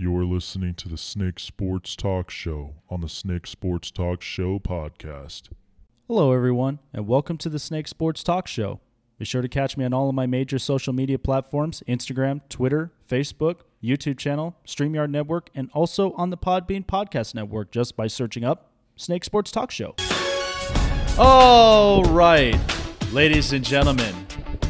You're listening to the Snake Sports Talk Show on the Snake Sports Talk Show podcast. Hello, everyone, and welcome to the Snake Sports Talk Show. Be sure to catch me on all of my major social media platforms Instagram, Twitter, Facebook, YouTube channel, StreamYard Network, and also on the Podbean Podcast Network just by searching up Snake Sports Talk Show. All right, ladies and gentlemen,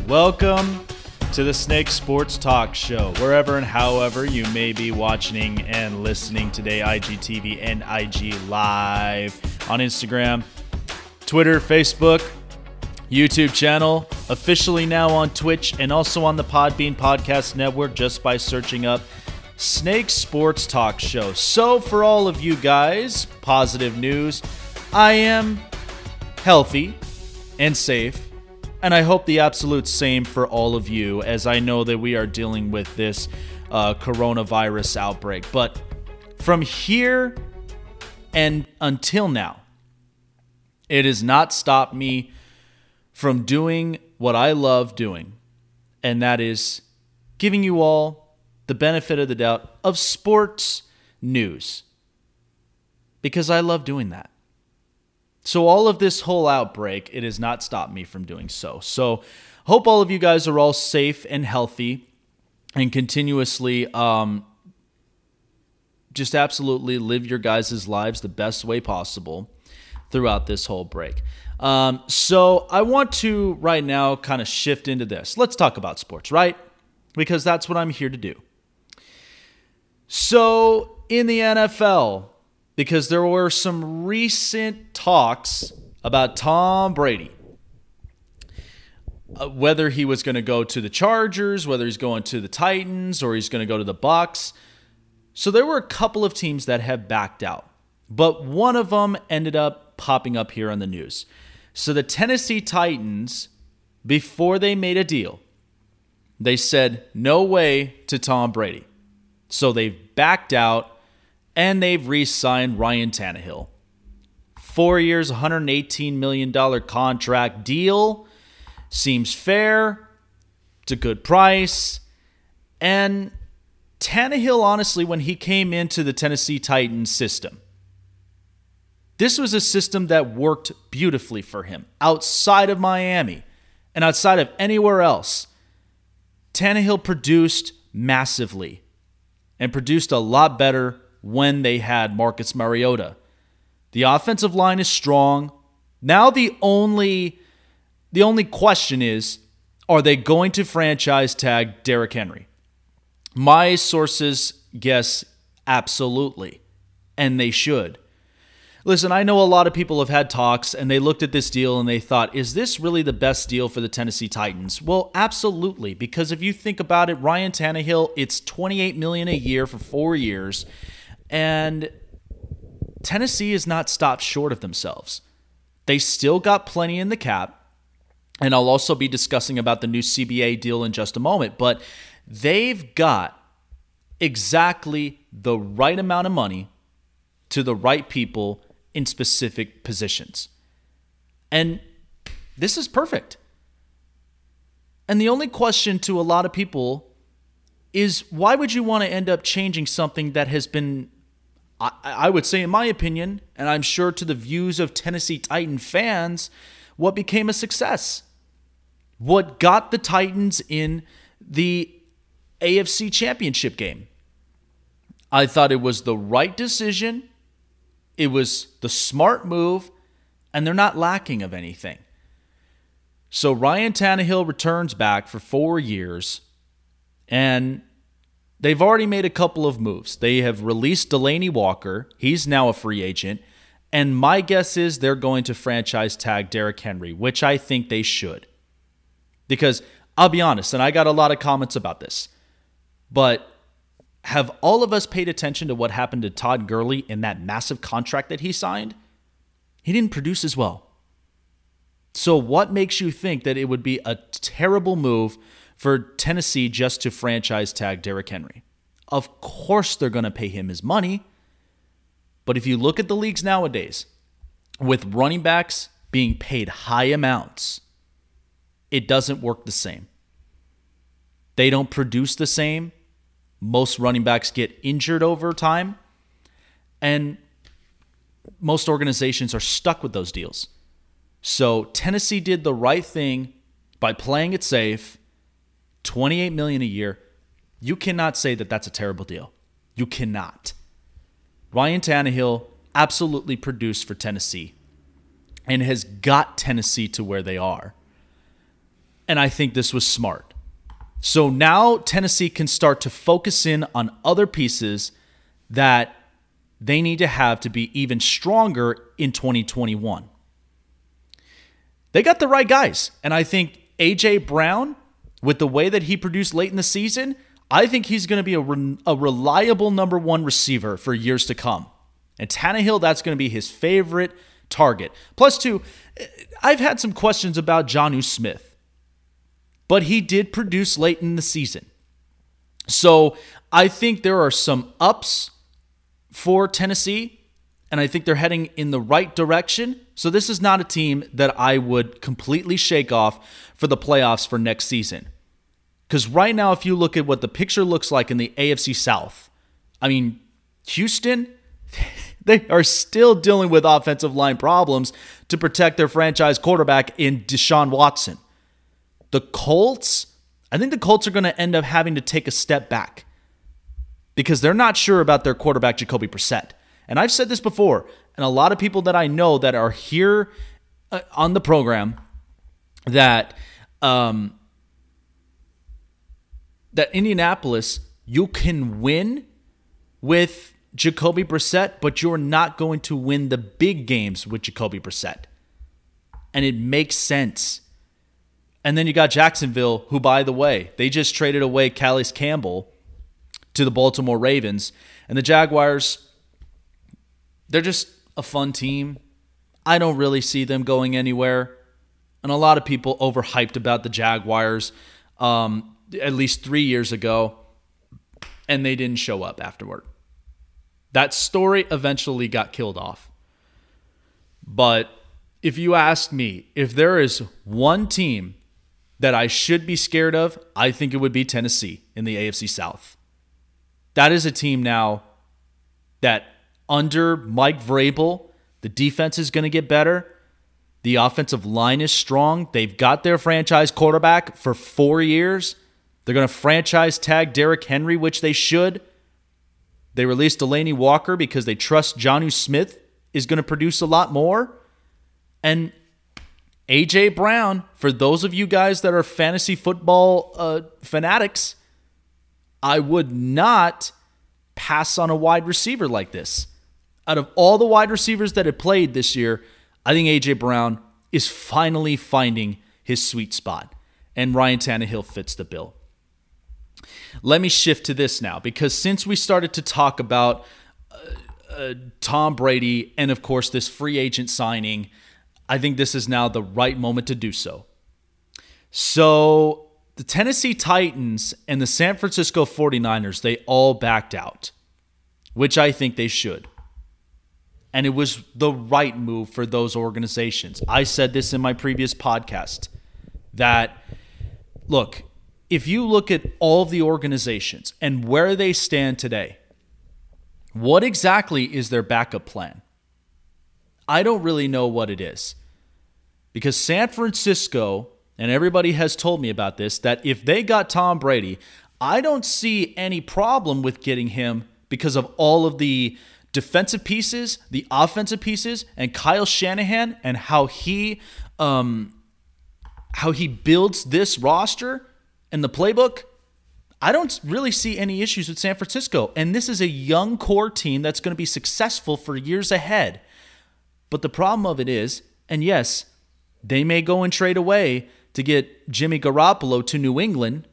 welcome to the Snake Sports Talk Show. Wherever and however you may be watching and listening today, IGTV and IG Live on Instagram, Twitter, Facebook, YouTube channel, officially now on Twitch and also on the Podbean Podcast Network just by searching up Snake Sports Talk Show. So, for all of you guys, positive news. I am healthy and safe. And I hope the absolute same for all of you, as I know that we are dealing with this uh, coronavirus outbreak. But from here and until now, it has not stopped me from doing what I love doing, and that is giving you all the benefit of the doubt of sports news. Because I love doing that. So, all of this whole outbreak, it has not stopped me from doing so. So, hope all of you guys are all safe and healthy and continuously um, just absolutely live your guys' lives the best way possible throughout this whole break. Um, so, I want to right now kind of shift into this. Let's talk about sports, right? Because that's what I'm here to do. So, in the NFL, because there were some recent talks about Tom Brady. Uh, whether he was going to go to the Chargers, whether he's going to the Titans, or he's going to go to the Bucs. So there were a couple of teams that have backed out, but one of them ended up popping up here on the news. So the Tennessee Titans, before they made a deal, they said no way to Tom Brady. So they've backed out and they've re signed Ryan Tannehill. Four years, $118 million contract deal. Seems fair. It's a good price. And Tannehill, honestly, when he came into the Tennessee Titans system, this was a system that worked beautifully for him outside of Miami and outside of anywhere else. Tannehill produced massively and produced a lot better when they had Marcus Mariota. The offensive line is strong. Now the only the only question is are they going to franchise tag Derrick Henry? My sources guess absolutely, and they should. Listen, I know a lot of people have had talks and they looked at this deal and they thought, is this really the best deal for the Tennessee Titans? Well, absolutely, because if you think about it, Ryan Tannehill, it's 28 million a year for 4 years. And Tennessee has not stopped short of themselves. They still got plenty in the cap. And I'll also be discussing about the new CBA deal in just a moment. But they've got exactly the right amount of money to the right people in specific positions. And this is perfect. And the only question to a lot of people is why would you want to end up changing something that has been I, I would say, in my opinion, and I'm sure to the views of Tennessee Titan fans, what became a success. What got the Titans in the AFC Championship game. I thought it was the right decision. It was the smart move, and they're not lacking of anything. So Ryan Tannehill returns back for four years, and They've already made a couple of moves. They have released Delanie Walker. He's now a free agent. And my guess is they're going to franchise tag Derrick Henry, which I think they should. Because I'll be honest, and I got a lot of comments about this, but have all of us paid attention to what happened to Todd Gurley in that massive contract that he signed? He didn't produce as well. So, what makes you think that it would be a terrible move for Tennessee just to franchise tag Derrick Henry. Of course, they're going to pay him his money. But if you look at the leagues nowadays, with running backs being paid high amounts, it doesn't work the same. They don't produce the same. Most running backs get injured over time. And most organizations are stuck with those deals. So Tennessee did the right thing by playing it safe. 28 million a year. You cannot say that that's a terrible deal. You cannot. Ryan Tannehill absolutely produced for Tennessee and has got Tennessee to where they are. And I think this was smart. So now Tennessee can start to focus in on other pieces that they need to have to be even stronger in 2021. They got the right guys. And I think A.J. Brown, with the way that he produced late in the season, I think he's going to be a, re- a reliable number one receiver for years to come. And Tannehill, that's going to be his favorite target. Plus, two, eh, I've had some questions about Jonnu Smith, but he did produce late in the season. So I think there are some ups for Tennessee, and I think they're heading in the right direction. So this is not a team that I would completely shake off for the playoffs for next season. Because right now, if you look at what the picture looks like in the AFC South, I mean, Houston, they are still dealing with offensive line problems to protect their franchise quarterback in Deshaun Watson. The Colts, I think the Colts are going to end up having to take a step back because they're not sure about their quarterback, Jacoby Brissett. And I've said this before, and a lot of people that I know that are here uh, on the program that um, that Indianapolis, you can win with Jacoby Brissett, but you're not going to win the big games with Jacoby Brissett. And it makes sense. And then you got Jacksonville, who, by the way, they just traded away Calais Campbell to the Baltimore Ravens. And the Jaguars, they're just a fun team. I don't really see them going anywhere. And a lot of people overhyped about the Jaguars. Um, at least three years ago, and they didn't show up afterward. That story eventually got killed off. But if you ask me, if there is one team that I should be scared of, I think it would be Tennessee in the AFC South. That is a team now that under Mike Vrabel, the defense is going to get better. The offensive line is strong. They've got their franchise quarterback for four years. They're going to franchise tag Derrick Henry, which they should. They released Delanie Walker because they trust Jonnu Smith is going to produce a lot more. And AJ Brown, for those of you guys that are fantasy football uh, fanatics, I would not pass on a wide receiver like this. Out of all the wide receivers that have played this year, I think AJ Brown is finally finding his sweet spot, and Ryan Tannehill fits the bill. Let me shift to this now because since we started to talk about uh, uh, Tom Brady and, of course, this free agent signing, I think this is now the right moment to do so. So, the Tennessee Titans and the San Francisco 49ers, they all backed out, which I think they should. And it was the right move for those organizations. I said this in my previous podcast that, look, if you look at all the organizations and where they stand today, what exactly is their backup plan? I don't really know what it is. Because San Francisco, and everybody has told me about this, that if they got Tom Brady, I don't see any problem with getting him because of all of the defensive pieces, the offensive pieces, and Kyle Shanahan and how he um, how he builds this roster and the playbook, I don't really see any issues with San Francisco. And this is a young core team that's going to be successful for years ahead. But the problem of it is, and yes, they may go and trade away to get Jimmy Garoppolo to New England,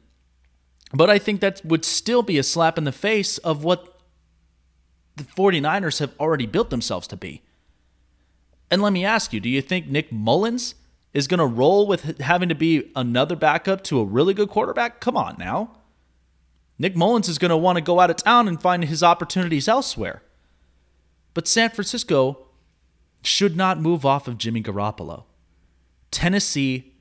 but I think that would still be a slap in the face of what the 49ers have already built themselves to be. And let me ask you, do you think Nick Mullens is going to roll with having to be another backup to a really good quarterback? Come on now. Nick Mullens is going to want to go out of town and find his opportunities elsewhere. But San Francisco should not move off of Jimmy Garoppolo. Tennessee,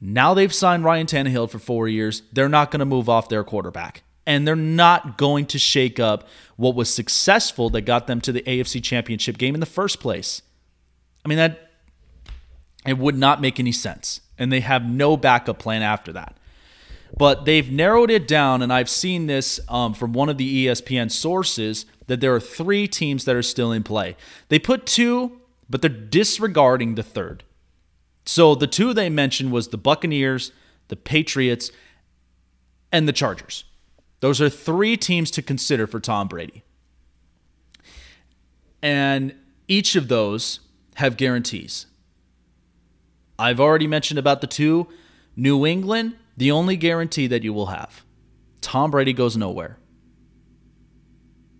now they've signed Ryan Tannehill for four years. They're not going to move off their quarterback. And they're not going to shake up what was successful that got them to the AFC Championship game in the first place. I mean, that it would not make any sense. And they have no backup plan after that. But they've narrowed it down, and I've seen this um, from one of the ESPN sources that there are three teams that are still in play. They put two, but they're disregarding the third. So the two they mentioned was the Buccaneers, the Patriots, and the Chargers. Those are three teams to consider for Tom Brady. And each of those have guarantees. I've already mentioned about the two. New England, the only guarantee that you will have Tom Brady goes nowhere.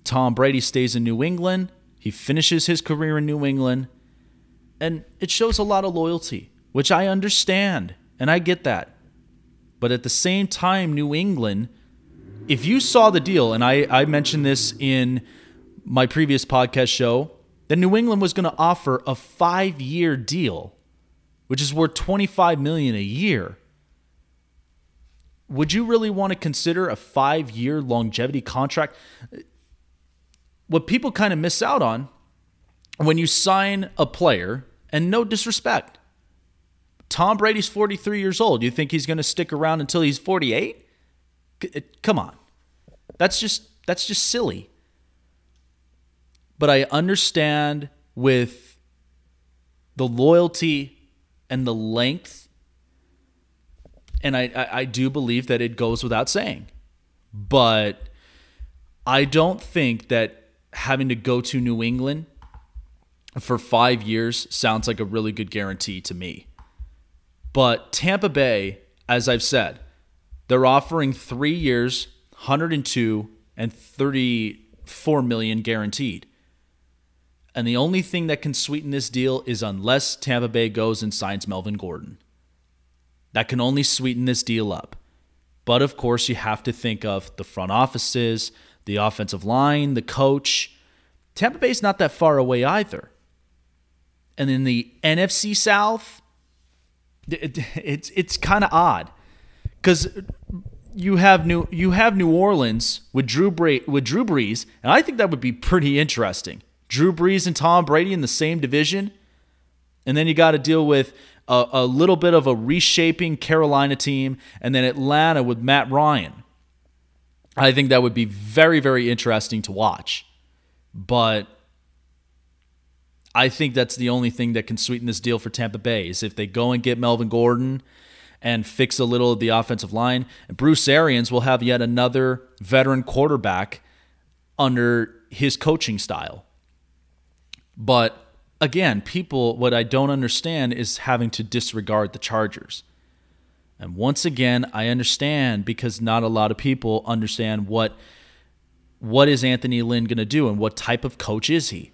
Tom Brady stays in New England. He finishes his career in New England. And it shows a lot of loyalty, which I understand and I get that. But at the same time, New England, if you saw the deal, and I, I mentioned this in my previous podcast show, that New England was going to offer a five year deal, which is worth 25 million a year. Would you really want to consider a five year longevity contract? What people kind of miss out on when you sign a player, and no disrespect, Tom Brady's 43 years old. You think he's going to stick around until he's 48? Uh, come on. That's just that's just silly. But I understand with the loyalty and the length and I, I, I do believe that it goes without saying. But I don't think that having to go to New England for five years sounds like a really good guarantee to me. But Tampa Bay, as I've said, they're offering three years, 102 and 34 million guaranteed. And the only thing that can sweeten this deal is unless Tampa Bay goes and signs Melvin Gordon. That can only sweeten this deal up. But of course, you have to think of the front offices, the offensive line, the coach. Tampa Bay's not that far away either. And in the NFC South, it, it's it's kind of odd because you have new you have New Orleans with Drew with Drew Brees, and I think that would be pretty interesting. Drew Brees and Tom Brady in the same division, and then you got to deal with a, a little bit of a reshaping Carolina team, and then Atlanta with Matt Ryan. I think that would be very very interesting to watch, but I think that's the only thing that can sweeten this deal for Tampa Bay is if they go and get Melvin Gordon and fix a little of the offensive line. And Bruce Arians will have yet another veteran quarterback under his coaching style. But again, people, what I don't understand is having to disregard the Chargers. And once again, I understand because not a lot of people understand what what is Anthony Lynn going to do and what type of coach is he.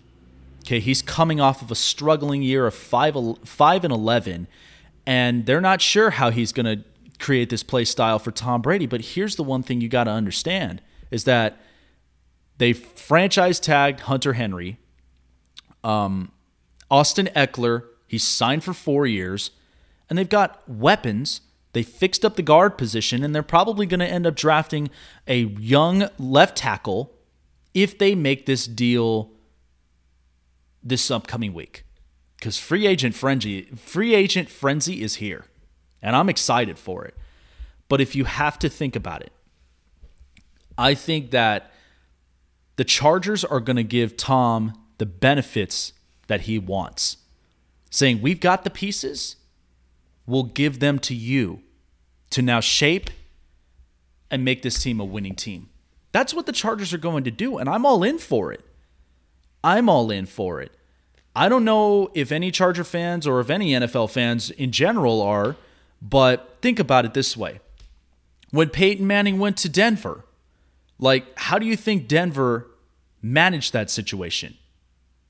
Okay, he's coming off of a struggling year of five, five and eleven, and they're not sure how he's going to create this play style for Tom Brady. But here's the one thing you got to understand is that they franchise tagged Hunter Henry, um, Austin Ekeler. He's signed for four years, and they've got weapons. They fixed up the guard position, and they're probably going to end up drafting a young left tackle if they make this deal this upcoming week because free agent frenzy free agent frenzy is here and i'm excited for it. But if you have to think about it i think that the chargers are going to give tom the benefits that he wants. Saying we've got the pieces we'll give them to you to now shape and make this team a winning team. That's what the chargers are going to do and i'm all in for it. I'm all in for it. I don't know if any Charger fans or if any NFL fans in general are, but think about it this way. When Peyton Manning went to Denver, like, how do you think Denver managed that situation?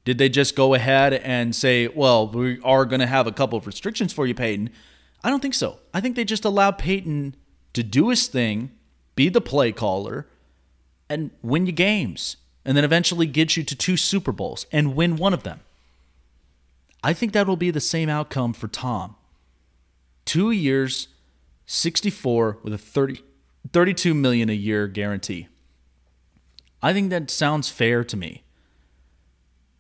Did they just go ahead and say, well, we are going to have a couple of restrictions for you, Peyton? I don't think so. I think they just allowed Peyton to do his thing, be the play caller, and win you games and then eventually get you to two Super Bowls and win one of them. I think that will be the same outcome for Tom. Two years, 64 with a 30, 32 million a year guarantee. I think that sounds fair to me.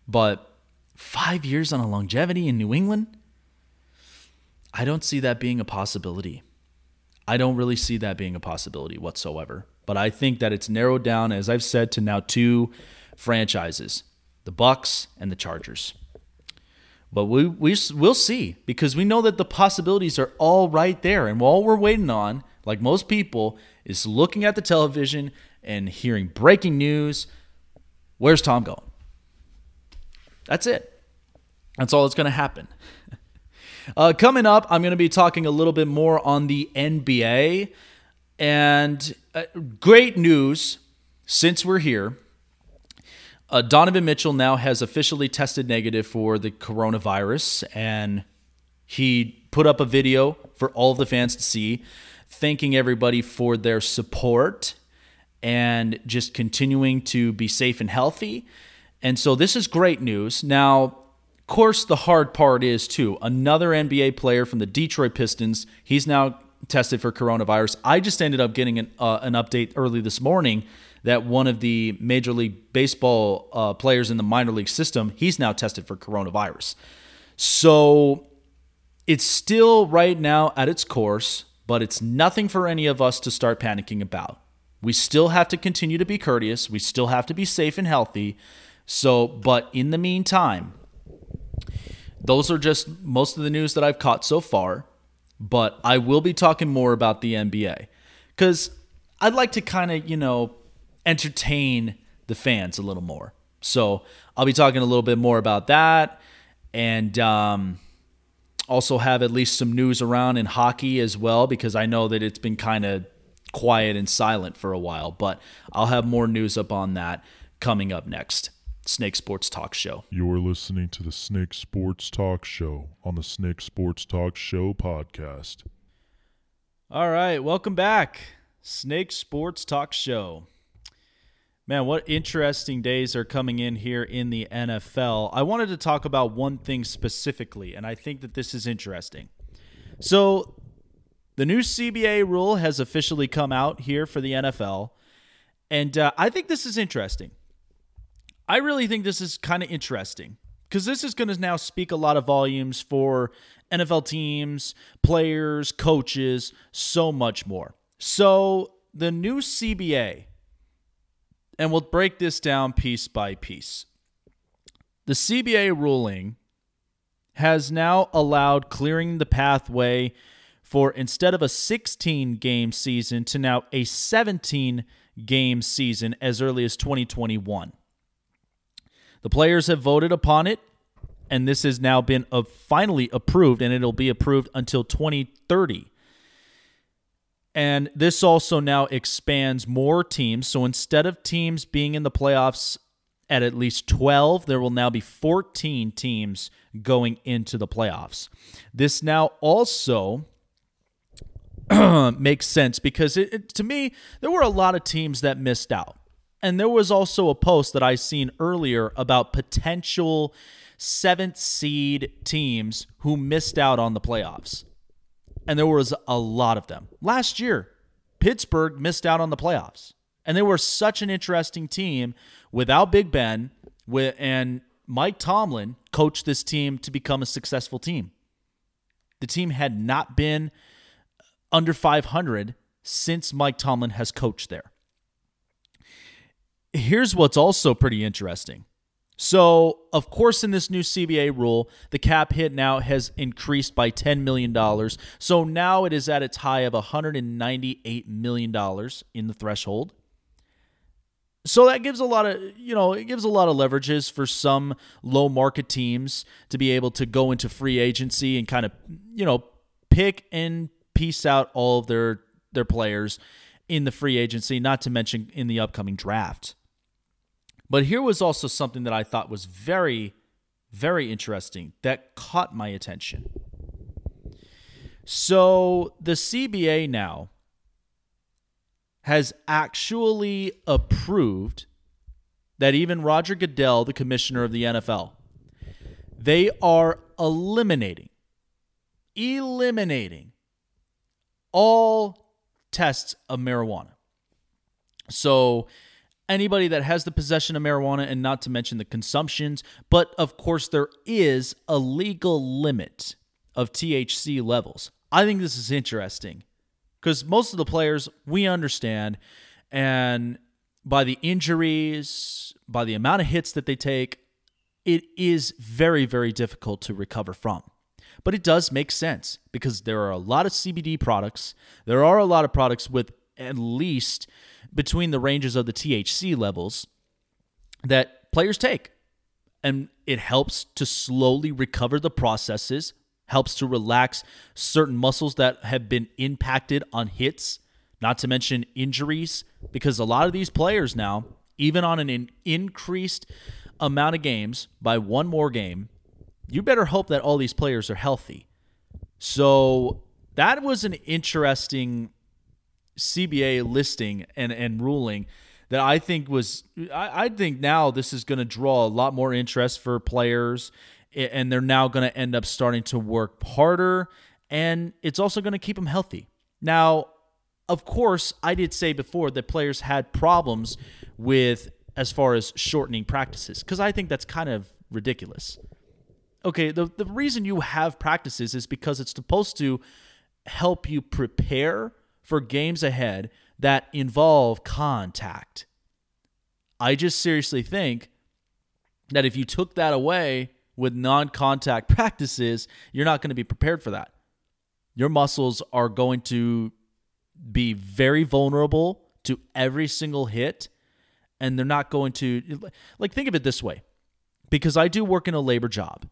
But 5 years on a longevity in New England? I don't see that being a possibility. I don't really see that being a possibility whatsoever. But I think that it's narrowed down as I've said to now two franchises, the Bucs and the Chargers. But we, we we'll see because we know that the possibilities are all right there and all we're waiting on like most people, is looking at the television and hearing breaking news. Where's Tom going? That's it. That's all that's going to happen. uh, coming up, I'm going to be talking a little bit more on the NBA. And uh, great news since we're here. Uh, Donovan Mitchell now has officially tested negative for the coronavirus, and he put up a video for all of the fans to see thanking everybody for their support and just continuing to be safe and healthy. And so this is great news. Now, of course, the hard part is too another NBA player from the Detroit Pistons. He's now tested for coronavirus. I just ended up getting an, uh, an update early this morning that one of the Major League Baseball uh, players in the minor league system, he's now tested for coronavirus. So it's still right now at its course but it's nothing for any of us to start panicking about. We still have to continue to be courteous. We still have to be safe and healthy. So, but in the meantime, those are just most of the news that I've caught so far. But I will be talking more about the NBA because I'd like to kind of, you know, entertain the fans a little more. So I'll be talking a little bit more about that. And, um, also have at least some news around in hockey as well because I know that it's been kind of quiet and silent for a while, but I'll have more news up on that coming up next. Snake Sports Talk Show. You're listening to the Snake Sports Talk Show on the Snake Sports Talk Show podcast. All right, welcome back. Snake Sports Talk Show. Man, what interesting days are coming in here in the NFL. I wanted to talk about one thing specifically, and I think that this is interesting. So, the new CBA rule has officially come out here for the NFL, and uh, I think this is interesting. I really think this is kind of interesting because this is going to now speak a lot of volumes for NFL teams, players, coaches, so much more. So, the new CBA and we'll break this down piece by piece. The CBA ruling has now allowed clearing the pathway for instead of a 16 game season to now a 17 game season as early as 2021. The players have voted upon it, and this has now been uh, finally approved, and it'll be approved until 2030. And this also now expands more teams. So instead of teams being in the playoffs at at least 12, there will now be 14 teams going into the playoffs. This now also makes sense because it, it, to me, there were a lot of teams that missed out. And there was also a post that I seen earlier about potential seventh seed teams who missed out on the playoffs and there was a lot of them. Last year, Pittsburgh missed out on the playoffs. And they were such an interesting team without Big Ben with, and Mike Tomlin coached this team to become a successful team. The team had not been under 500 since Mike Tomlin has coached there. Here's what's also pretty interesting so, of course, in this new CBA rule, the cap hit now has increased by $10 million. So now it is at its high of $198 million in the threshold. So that gives a lot of, you know, it gives a lot of leverages for some low market teams to be able to go into free agency and kind of, you know, pick and piece out all of their their players in the free agency, not to mention in the upcoming draft. But here was also something that I thought was very, very interesting that caught my attention. So the CBA now has actually approved that even Roger Goodell, the commissioner of the NFL, they are eliminating, eliminating all tests of marijuana. So anybody that has the possession of marijuana and not to mention the consumptions, but of course there is a legal limit of THC levels. I think this is interesting because most of the players we understand and by the injuries, by the amount of hits that they take, it is very very difficult to recover from. But it does make sense because there are a lot of CBD products. There are a lot of products with at least between the ranges of the THC levels that players take. And it helps to slowly recover the processes, helps to relax certain muscles that have been impacted on hits, not to mention injuries, because a lot of these players now, even on an in- increased amount of games by one more game, you better hope that all these players are healthy. So that was an interesting CBA listing and, and ruling that I think was I, I think now this is going to draw a lot more interest for players and they're now going to end up starting to work harder and it's also going to keep them healthy. Now, of course, I did say before that players had problems with as far as shortening practices because I think that's kind of ridiculous. Okay, the, the reason you have practices is because it's supposed to help you prepare for games ahead that involve contact. I just seriously think that if you took that away with non contact practices, you're not going to be prepared for that. Your muscles are going to be very vulnerable to every single hit, and they're not going to, like, think of it this way because I do work in a labor job.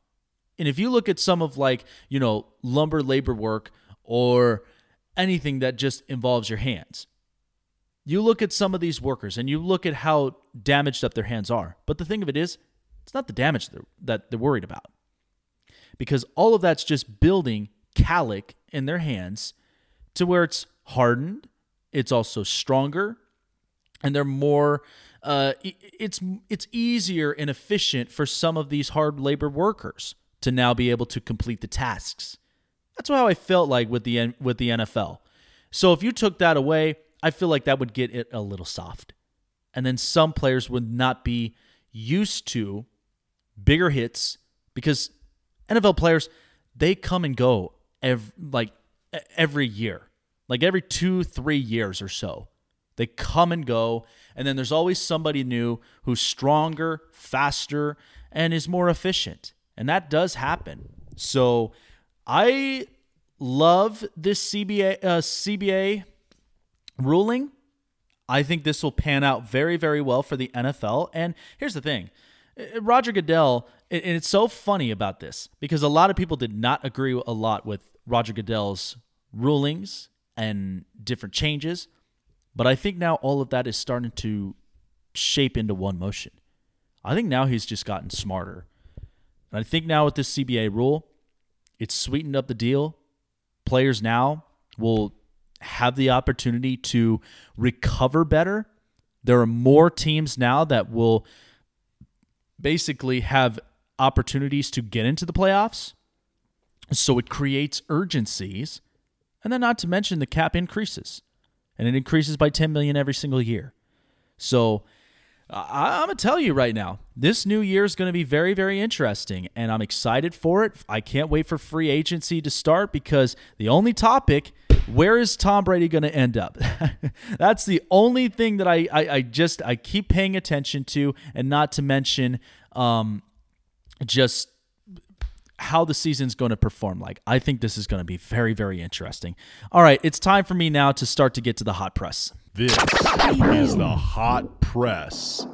And if you look at some of, like, you know, lumber labor work or anything that just involves your hands. You look at some of these workers and you look at how damaged up their hands are. But the thing of it is, it's not the damage that they're worried about. Because all of that's just building calic in their hands to where it's hardened, it's also stronger, and they're more uh, it's it's easier and efficient for some of these hard labor workers to now be able to complete the tasks. That's how I felt like with the with the NFL. So if you took that away, I feel like that would get it a little soft. And then some players would not be used to bigger hits because NFL players they come and go every, like every year. Like every 2-3 years or so. They come and go and then there's always somebody new who's stronger, faster and is more efficient. And that does happen. So I love this CBA uh, CBA ruling. I think this will pan out very, very well for the NFL. And here's the thing uh, Roger Goodell, and it's so funny about this because a lot of people did not agree a lot with Roger Goodell's rulings and different changes. But I think now all of that is starting to shape into one motion. I think now he's just gotten smarter. And I think now with this CBA rule, it's sweetened up the deal. Players now will have the opportunity to recover better. There are more teams now that will basically have opportunities to get into the playoffs. So it creates urgencies. And then not to mention the cap increases. And it increases by 10 million every single year. So I, am gonna tell you right now, this new year is gonna be very, very interesting, and I'm excited for it. I can't wait for free agency to start because the only topic, where is Tom Brady gonna end up? That's the only thing that I, I, I just I keep paying attention to, and not to mention, um, just how the season's going to perform like. I think this is going to be very, very interesting. All right, it's time for me now to start to get to the hot press. This is the hot press.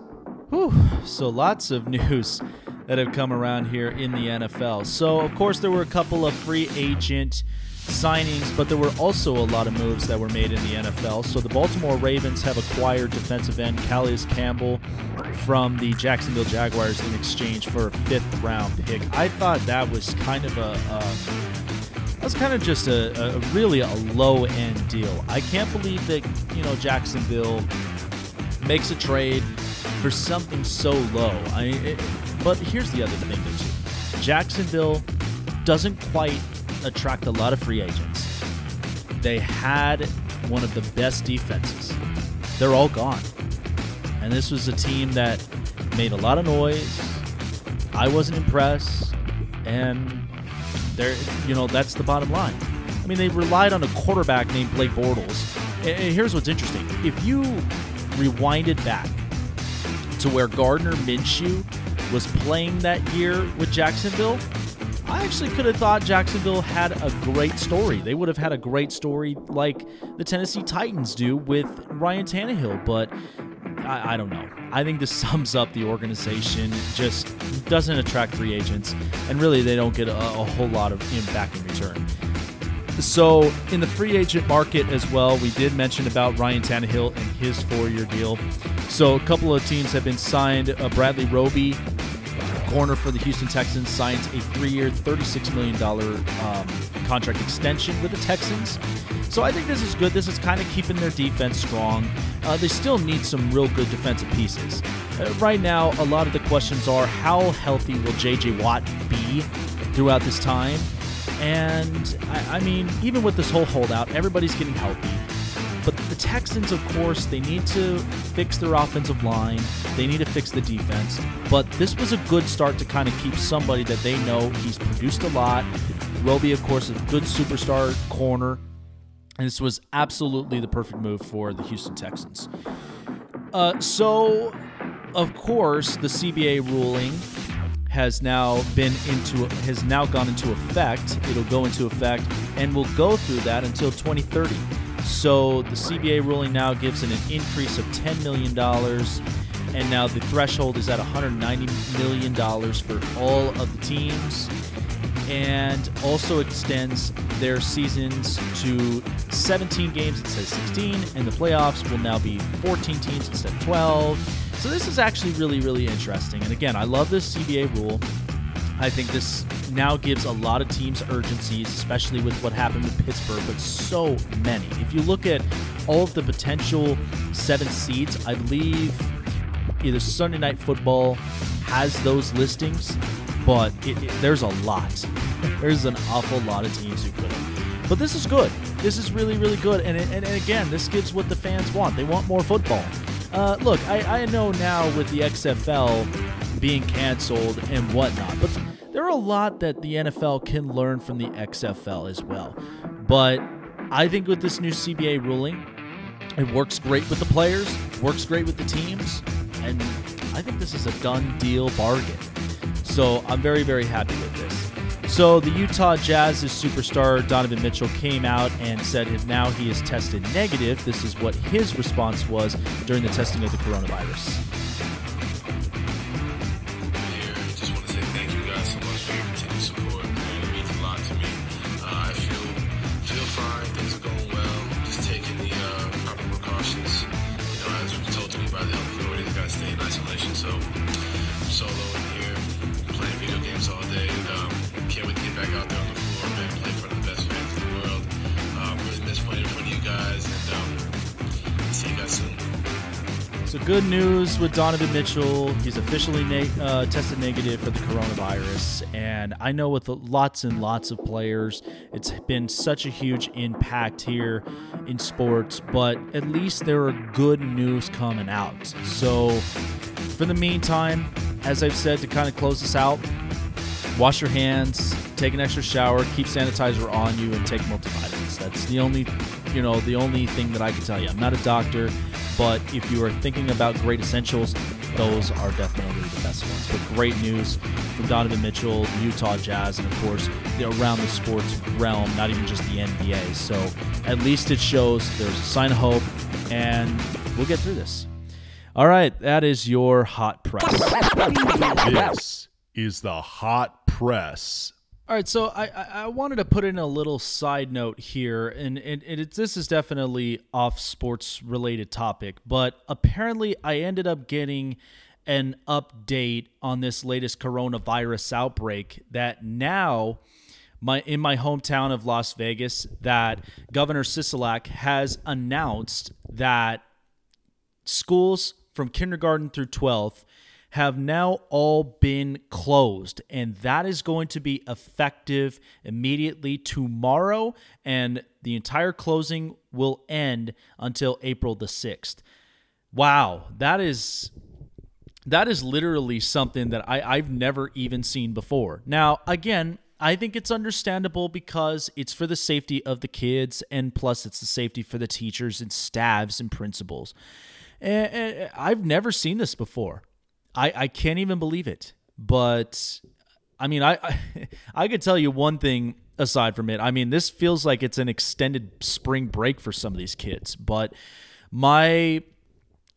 Whew. So lots of news that have come around here in the NFL. So of course there were a couple of free agent signings, but there were also a lot of moves that were made in the NFL. So the Baltimore Ravens have acquired defensive end Calais Campbell from the Jacksonville Jaguars in exchange for a fifth round pick. I thought that was kind of a, a that's kind of just a, a really a low end deal. I can't believe that you know Jacksonville makes a trade for something so low. I it, but here's the other thing too. Jacksonville doesn't quite attract a lot of free agents. They had one of the best defenses. They're all gone. And this was a team that made a lot of noise. I wasn't impressed. And there you know, that's the bottom line. I mean, they relied on a quarterback named Blake Bortles. And here's what's interesting. If you rewinded back to where Gardner Minshew was playing that year with Jacksonville, I actually could have thought Jacksonville had a great story. They would have had a great story like the Tennessee Titans do with Ryan Tannehill, but I, I, don't know. I think this sums up the organization. Just doesn't attract free agents, and really they don't get a, a whole lot of impact in return. So in the free agent market as well, we did mention about Ryan Tannehill and his four-year deal. So a couple of teams have been signed. Uh, Bradley Roby, corner for the Houston Texans, signed a three-year, $36 million um, contract extension with the Texans. So I think this is good. This is kind of keeping their defense strong. Uh, they still need some real good defensive pieces. Uh, right now, a lot of the questions are how healthy will J.J. Watt be throughout this time? And I, I mean, even with this whole holdout, everybody's getting healthy. But the Texans, of course, they need to fix their offensive line. They need to fix the defense. But this was a good start to kind of keep somebody that they know he's produced a lot. Roby, of course, a good superstar corner. And this was absolutely the perfect move for the Houston Texans. Uh, so, of course, the CBA ruling has now been into has now gone into effect. It'll go into effect and will go through that until 2030. So the CBA ruling now gives it an increase of 10 million dollars, and now the threshold is at 190 million dollars for all of the teams, and also extends their seasons to 17 games instead of 16, and the playoffs will now be 14 teams instead of 12 so this is actually really, really interesting. And again, I love this CBA rule. I think this now gives a lot of teams urgencies, especially with what happened with Pittsburgh, but so many. If you look at all of the potential seven seeds, I believe either Sunday Night Football has those listings, but it, it, there's a lot. there's an awful lot of teams who could have. But this is good. This is really, really good. And, and, and again, this gives what the fans want. They want more football. Uh, look, I, I know now with the XFL being canceled and whatnot, but there are a lot that the NFL can learn from the XFL as well. But I think with this new CBA ruling, it works great with the players, works great with the teams, and I think this is a done deal bargain. So I'm very, very happy with this. So the Utah Jazz's superstar Donovan Mitchell came out and said if now he is tested negative. This is what his response was during the testing of the coronavirus. With Donovan Mitchell. He's officially na- uh, tested negative for the coronavirus, and I know with lots and lots of players, it's been such a huge impact here in sports. But at least there are good news coming out. So for the meantime, as I've said to kind of close this out, wash your hands, take an extra shower, keep sanitizer on you, and take multivitamins. That's the only, you know, the only thing that I can tell you. I'm not a doctor. But if you are thinking about great essentials, those are definitely the best ones. But great news from Donovan Mitchell, Utah Jazz, and of course around the sports realm, not even just the NBA. So at least it shows there's a sign of hope, and we'll get through this. All right, that is your hot press. This is the hot press. All right, so I, I wanted to put in a little side note here, and, and, and this is definitely off sports related topic, but apparently I ended up getting an update on this latest coronavirus outbreak that now my in my hometown of Las Vegas that Governor Sisolak has announced that schools from kindergarten through 12th have now all been closed, and that is going to be effective immediately tomorrow, and the entire closing will end until April the 6th. Wow, that is that is literally something that I, I've never even seen before. Now, again, I think it's understandable because it's for the safety of the kids, and plus, it's the safety for the teachers and staffs and principals. And I've never seen this before. I, I can't even believe it. But I mean, I, I I could tell you one thing aside from it. I mean, this feels like it's an extended spring break for some of these kids. But my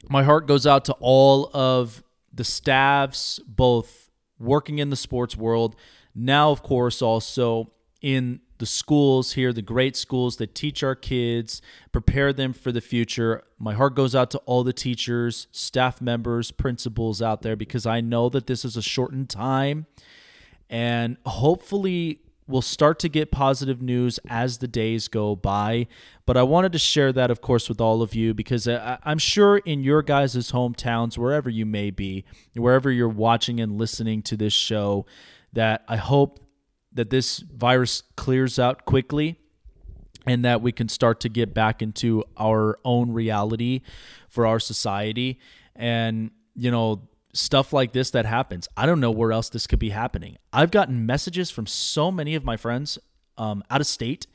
my heart goes out to all of the staffs, both working in the sports world, now, of course, also in the schools here, the great schools that teach our kids, prepare them for the future. My heart goes out to all the teachers, staff members, principals out there because I know that this is a shortened time and hopefully we'll start to get positive news as the days go by. But I wanted to share that, of course, with all of you because I, am sure in your guys' hometowns, wherever you may be, wherever you're watching and listening to this show, that I hope that this virus clears out quickly and that we can start to get back into our own reality for our society. And, you know, stuff like this that happens. I don't know where else this could be happening. I've gotten messages from so many of my friends um, out of state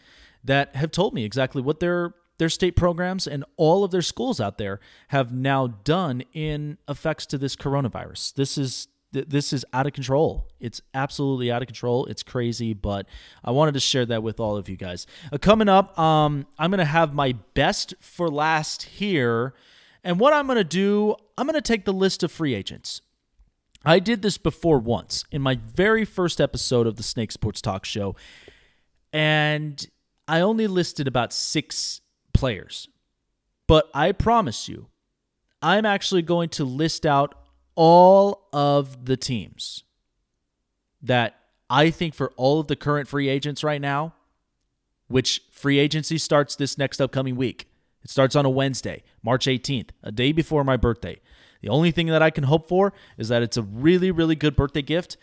that have told me exactly what their their state programs and all of their schools out there have now done in effects to this coronavirus. This is this is out of control. It's absolutely out of control. It's crazy, but I wanted to share that with all of you guys. Uh, coming up, um, I'm gonna have my best for last here and what I'm going to do, I'm going to take the list of free agents. I did this before once in my very first episode of the Snake Sports Talk Show, and I only listed about six players. But I promise you, I'm actually going to list out all of the teams that I think for all of the current free agents right now, which free agency starts this next upcoming week. It starts on a Wednesday, March 18th, a day before my birthday. The only thing that I can hope for is that it's a really, really good birthday gift.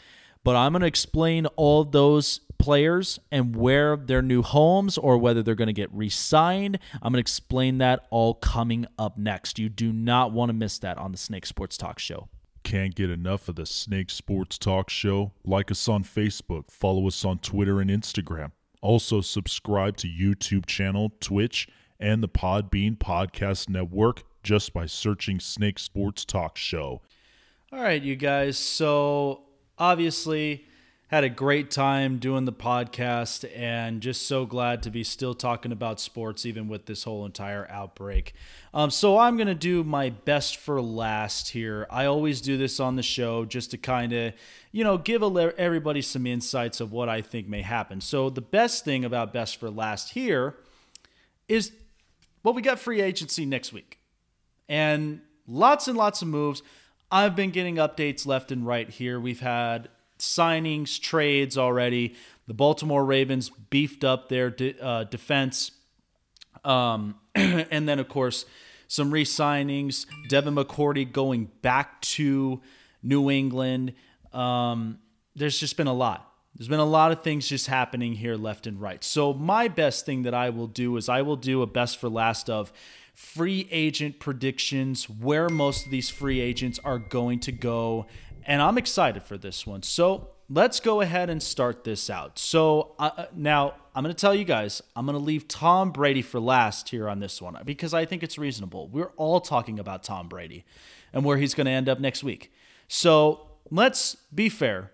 But I'm going to explain all those players and where their new homes or whether they're going to get re signed. I'm going to explain that all coming up next. You do not want to miss that on the Snake Sports Talk Show. Can't get enough of the Snake Sports Talk Show? Like us on Facebook, follow us on Twitter and Instagram. Also, subscribe to YouTube channel, Twitch, and the Podbean Podcast Network just by searching Snake Sports Talk Show. All right, you guys. So, obviously, had a great time doing the podcast and just so glad to be still talking about sports even with this whole entire outbreak. Um, so I'm going to do my best for last here. I always do this on the show just to kind of, you know, give everybody some insights of what I think may happen. So the best thing about best for last here is well, we got free agency next week and lots and lots of moves. I've been getting updates left and right here. We've had signings, trades already. The Baltimore Ravens beefed up their de- uh, defense. Um, and then, of course, some re signings. Devin McCourty going back to New England. Um, there's just been a lot. There's been a lot of things just happening here left and right. So, my best thing that I will do is I will do a best for last of free agent predictions, where most of these free agents are going to go. And I'm excited for this one. So, let's go ahead and start this out. So, uh, uh now I'm going to tell you guys, I'm going to leave Tom Brady for last here on this one because I think it's reasonable. We're all talking about Tom Brady and where he's going to end up next week. So, let's be fair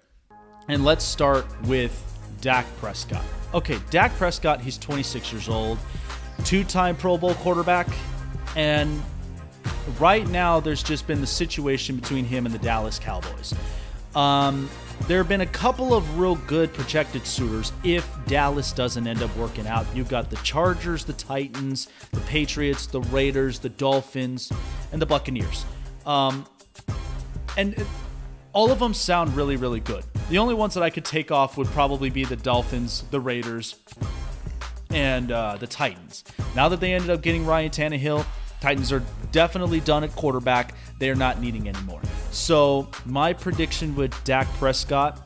and let's start with Dak Prescott. Okay, Dak Prescott, he's 26 years old, two time Pro Bowl quarterback. And right now, there's just been the situation between him and the Dallas Cowboys. Um, there have been a couple of real good projected suitors if Dallas doesn't end up working out. You've got the Chargers, the Titans, the Patriots, the Raiders, the Dolphins, and the Buccaneers. Um, and all of them sound really, really good. The only ones that I could take off would probably be the Dolphins, the Raiders, and uh, the Titans. Now that they ended up getting Ryan Tannehill, Titans are definitely done at quarterback. They are not needing anymore. So, my prediction with Dak Prescott,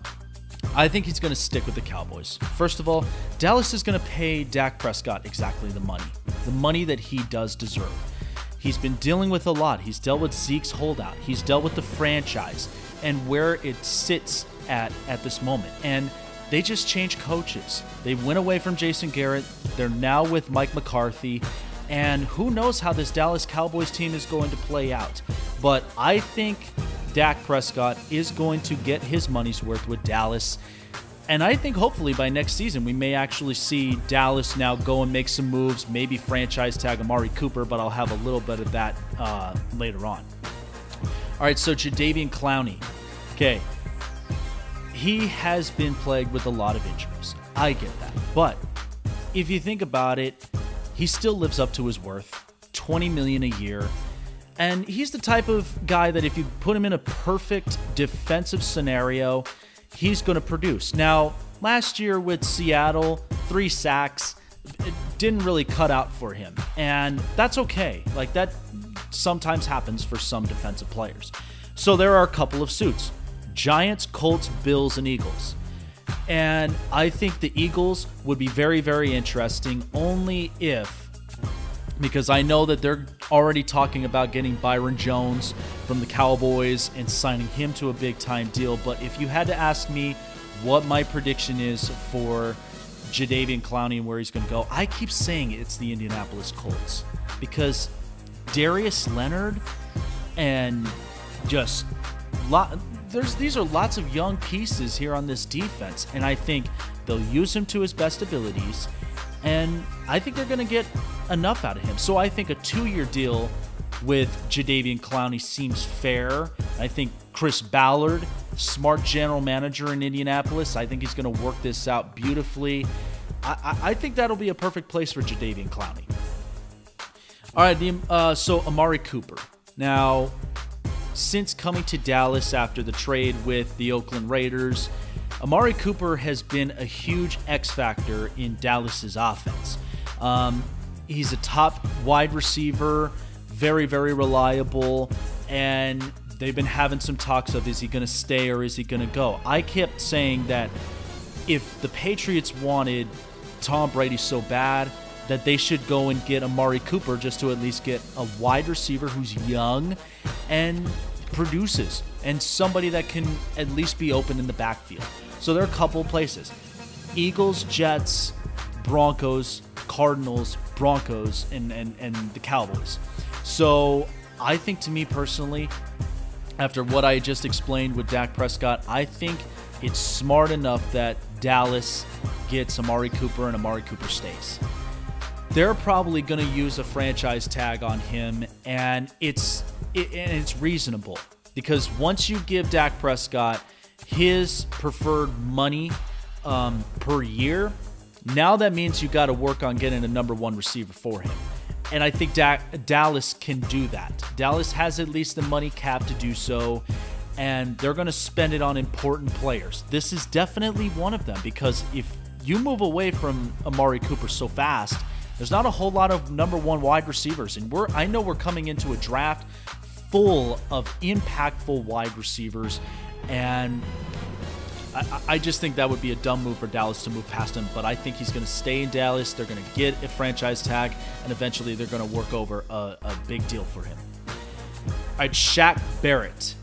I think he's going to stick with the Cowboys. First of all, Dallas is going to pay Dak Prescott exactly the money, the money that he does deserve. He's been dealing with a lot. He's dealt with Zeke's holdout. He's dealt with the franchise and where it sits at at this moment. And they just changed coaches. They went away from Jason Garrett. They're now with Mike McCarthy. And who knows how this Dallas Cowboys team is going to play out. But I think Dak Prescott is going to get his money's worth with Dallas. And I think hopefully by next season, we may actually see Dallas now go and make some moves, maybe franchise tag Amari Cooper, but I'll have a little bit of that uh, later on. All right, so Jadeveon Clowney. Okay. He has been plagued with a lot of injuries. I get that. But if you think about it, he still lives up to his worth 20 million a year. And he's the type of guy that if you put him in a perfect defensive scenario, he's going to produce. Now, last year with Seattle, three sacks, it didn't really cut out for him. And that's okay. Like that sometimes happens for some defensive players. So there are a couple of suits Giants, Colts, Bills, and Eagles. And I think the Eagles would be very, very interesting only if, because I know that they're already talking about getting Byron Jones from the Cowboys and signing him to a big time deal. But if you had to ask me what my prediction is for Jadeveon Clowney and where he's going to go, I keep saying it's the Indianapolis Colts because Darius Leonard and just lot there's these are lots of young pieces here on this defense, and I think they'll use him to his best abilities, and I think they're going to get enough out of him. So I think a two-year deal with Jadeveon Clowney seems fair. I think Chris Ballard, smart general manager in Indianapolis, I think he's going to work this out beautifully. I, I, I, think that'll be a perfect place for Jadeveon Clowney. All right, the, uh, so Amari Cooper. Now, since coming to Dallas after the trade with the Oakland Raiders, Amari Cooper has been a huge X factor in Dallas's offense. Um, he's a top wide receiver, very, very reliable, and they've been having some talks of is he going to stay or is he going to go? I kept saying that if the Patriots wanted Tom Brady so bad, that they should go and get Amari Cooper just to at least get a wide receiver who's young and produces and somebody that can at least be open in the backfield. So there are a couple places Eagles, Jets, Broncos, Cardinals, Broncos, and, and, and the Cowboys. So I think to me personally, after what I just explained with Dak Prescott, I think it's smart enough that Dallas gets Amari Cooper and Amari Cooper stays they're probably going to use a franchise tag on him, and it's it, and it's reasonable because once you give Dak Prescott his preferred money um, per year, now that means you got to work on getting a number one receiver for him. And I think Dallas can do that. Dallas has at least the money cap to do so, and they're going to spend it on important players. This is definitely one of them because if you move away from Amari Cooper so fast, there's not a whole lot of number one wide receivers, and we're I know we're coming into a draft full of impactful wide receivers, and I, I, just think that would be a dumb move for Dallas to move past him. But I think he's going to stay in Dallas. They're going to get a franchise tag, and eventually they're going to work over a, a, big deal for him. All right, Shaq Barrett.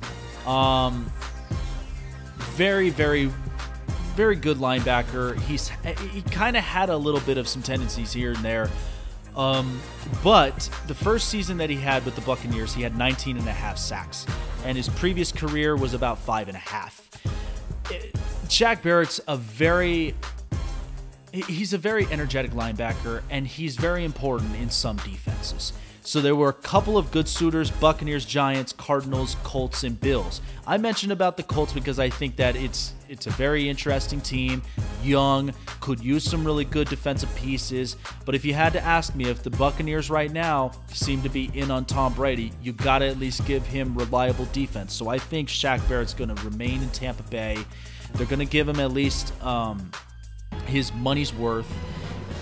Um, very, very very good linebacker. He's he kind of had a little bit of some tendencies here and there. Um, but the first season that he had with the Buccaneers, he had 19 and a half sacks, and his previous career was about five and a half. Shaq Barrett's a very he's a very energetic linebacker, and he's very important in some defenses. So there were a couple of good suitors Buccaneers, Giants, Cardinals, Colts, and Bills. I mentioned about the Colts because I think that it's it's a very interesting team, young, could use some really good defensive pieces. But if you had to ask me if the Buccaneers right now seem to be in on Tom Brady, you got to at least give him reliable defense. So I think Shaq Barrett's going to remain in Tampa Bay. They're going to give him at least um, his money's worth.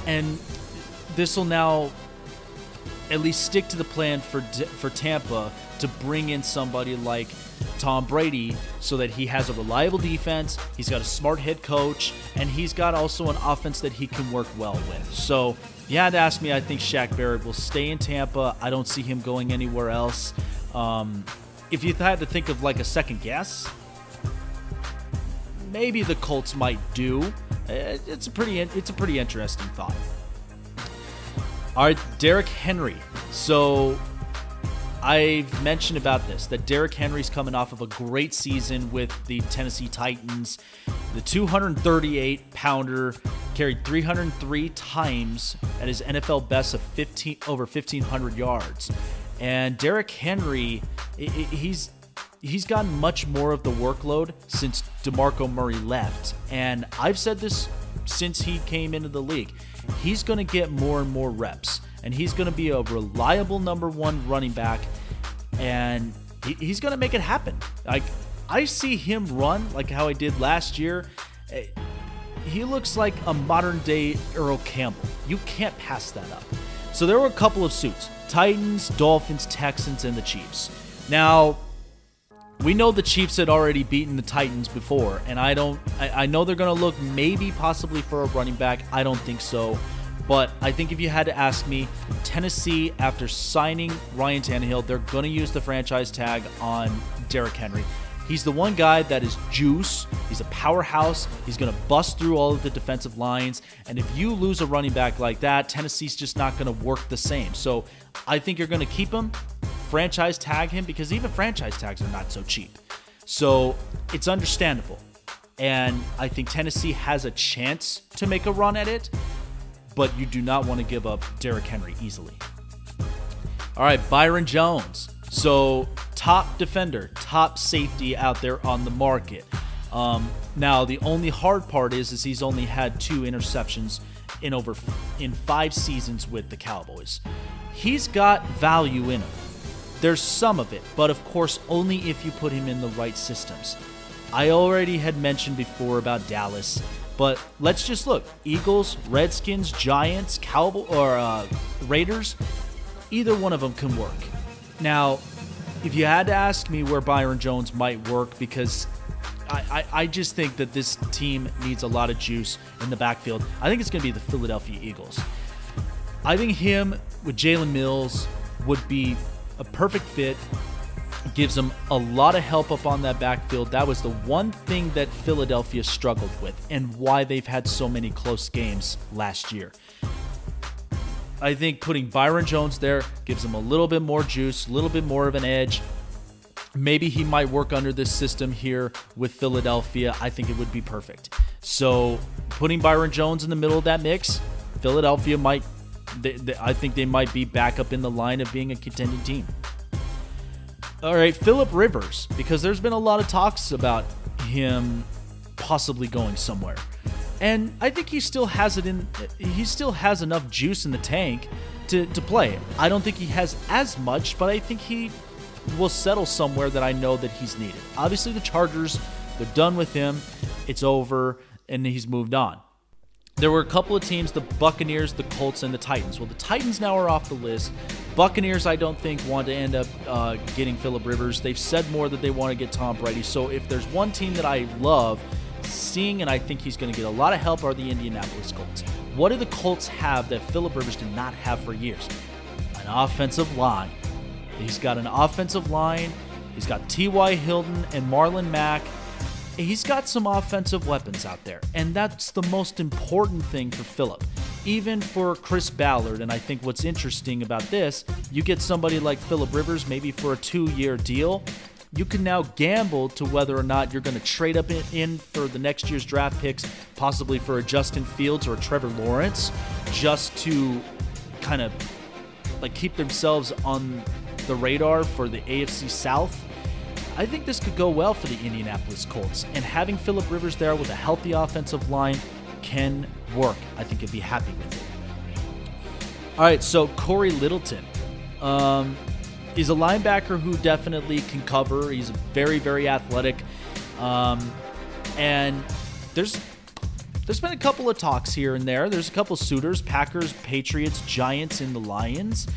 And this will now at least stick to the plan for for Tampa to bring in somebody like Tom Brady so that he has a reliable defense, he's got a smart head coach, and he's got also an offense that he can work well with. So, you had to ask me, I think Shaq Barrett will stay in Tampa. I don't see him going anywhere else. Um, if you had to think of like a second guess, maybe the Colts might do. Uh, it's a pretty it's a pretty interesting thought. All right, Derrick Henry. So I've mentioned about this that Derrick Henry's coming off of a great season with the Tennessee Titans. The 238 pounder carried 303 times at his NFL best of 15 over 1500 yards. And Derrick Henry, he's he's gotten much more of the workload since DeMarco Murray left. And I've said this since he came into the league. He's going to get more and more reps, and he's going to be a reliable number one running back, and he, he's going to make it happen. Like, I see him run like how I did last year. Eh, he looks like a modern day Earl Campbell. You can't pass that up. So there were a couple of suits Titans, Dolphins, Texans, and the Chiefs. Now, we know the Chiefs had already beaten the Titans before, and I don't. I, I know they're going to look maybe possibly for a running back. I don't think so. But I think if you had to ask me, Tennessee, after signing Ryan Tannehill, they're going to use the franchise tag on Derrick Henry. He's the one guy that is juice. He's a powerhouse. He's going to bust through all of the defensive lines. And if you lose a running back like that, Tennessee's just not going to work the same. So I think you're going to keep him franchise tag him because even franchise tags are not so cheap. So it's understandable. And I think Tennessee has a chance to make a run at it, but you do not want to give up Derrick Henry easily. All right, Byron Jones. So, top defender, top safety out there on the market. Um, now, the only hard part is, is he's only had two interceptions in over in five seasons with the Cowboys. He's got value in him. There's some of it, but of course only if you put him in the right systems. I already had mentioned before about Dallas, but let's just look. Eagles, Redskins, Giants, Cowboy or uh, Raiders, either one of them can work. Now, if you had to ask me where Byron Jones might work, because I, I, I, just think that this team needs a lot of juice in the backfield. I think it's going to be the Philadelphia Eagles. I think him with Jalen Mills would be a perfect fit. Gives them a lot of help up on that backfield. That was the one thing that Philadelphia struggled with and why they've had so many close games last year. I think putting Byron Jones there gives them a little bit more juice, a little bit more of an edge. Maybe he might work under this system here with Philadelphia. I think it would be perfect. So, putting Byron Jones in the middle of that mix, Philadelphia might they, they, I think they might be back up in the line of being a contending team. All right, Philip Rivers, because there's been a lot of talks about him possibly going somewhere. And I think he still has it in he still has enough juice in the tank to, to play. I don't think he has as much, but I think he will settle somewhere that I know that he's needed. Obviously the Chargers, they're done with him. It's over and he's moved on. There were a couple of teams, the Buccaneers, the Colts, and the Titans. Well, the Titans now are off the list. Buccaneers, I don't think, want to end up uh, getting Philip Rivers. They've said more that they want to get Tom Brady. So if there's one team that I love seeing, and I think he's going to get a lot of help, are the Indianapolis Colts. What do the Colts have that Philip Rivers did not have for years? An offensive line. He's got an offensive line. He's got T.Y. Hilton and Marlon Mack he's got some offensive weapons out there, and that's the most important thing for Philip. Even for Chris Ballard, and I think what's interesting about this, you get somebody like Philip Rivers, maybe for a two year deal. You can now gamble to whether or not you're going to trade up in, for the next year's draft picks, possibly for a Justin Fields or a Trevor Lawrence, just to kind of like keep themselves on the radar for the AFC South I think this could go well for the Indianapolis Colts, and having Philip Rivers there with a healthy offensive line can work. I think you'd be happy with it. All right, so Cory Littleton um, is a linebacker who definitely can cover. He's very, very athletic, um, and there's there's been a couple of talks here and there. There's a couple suitors: Packers, Patriots, Giants, and the Lions.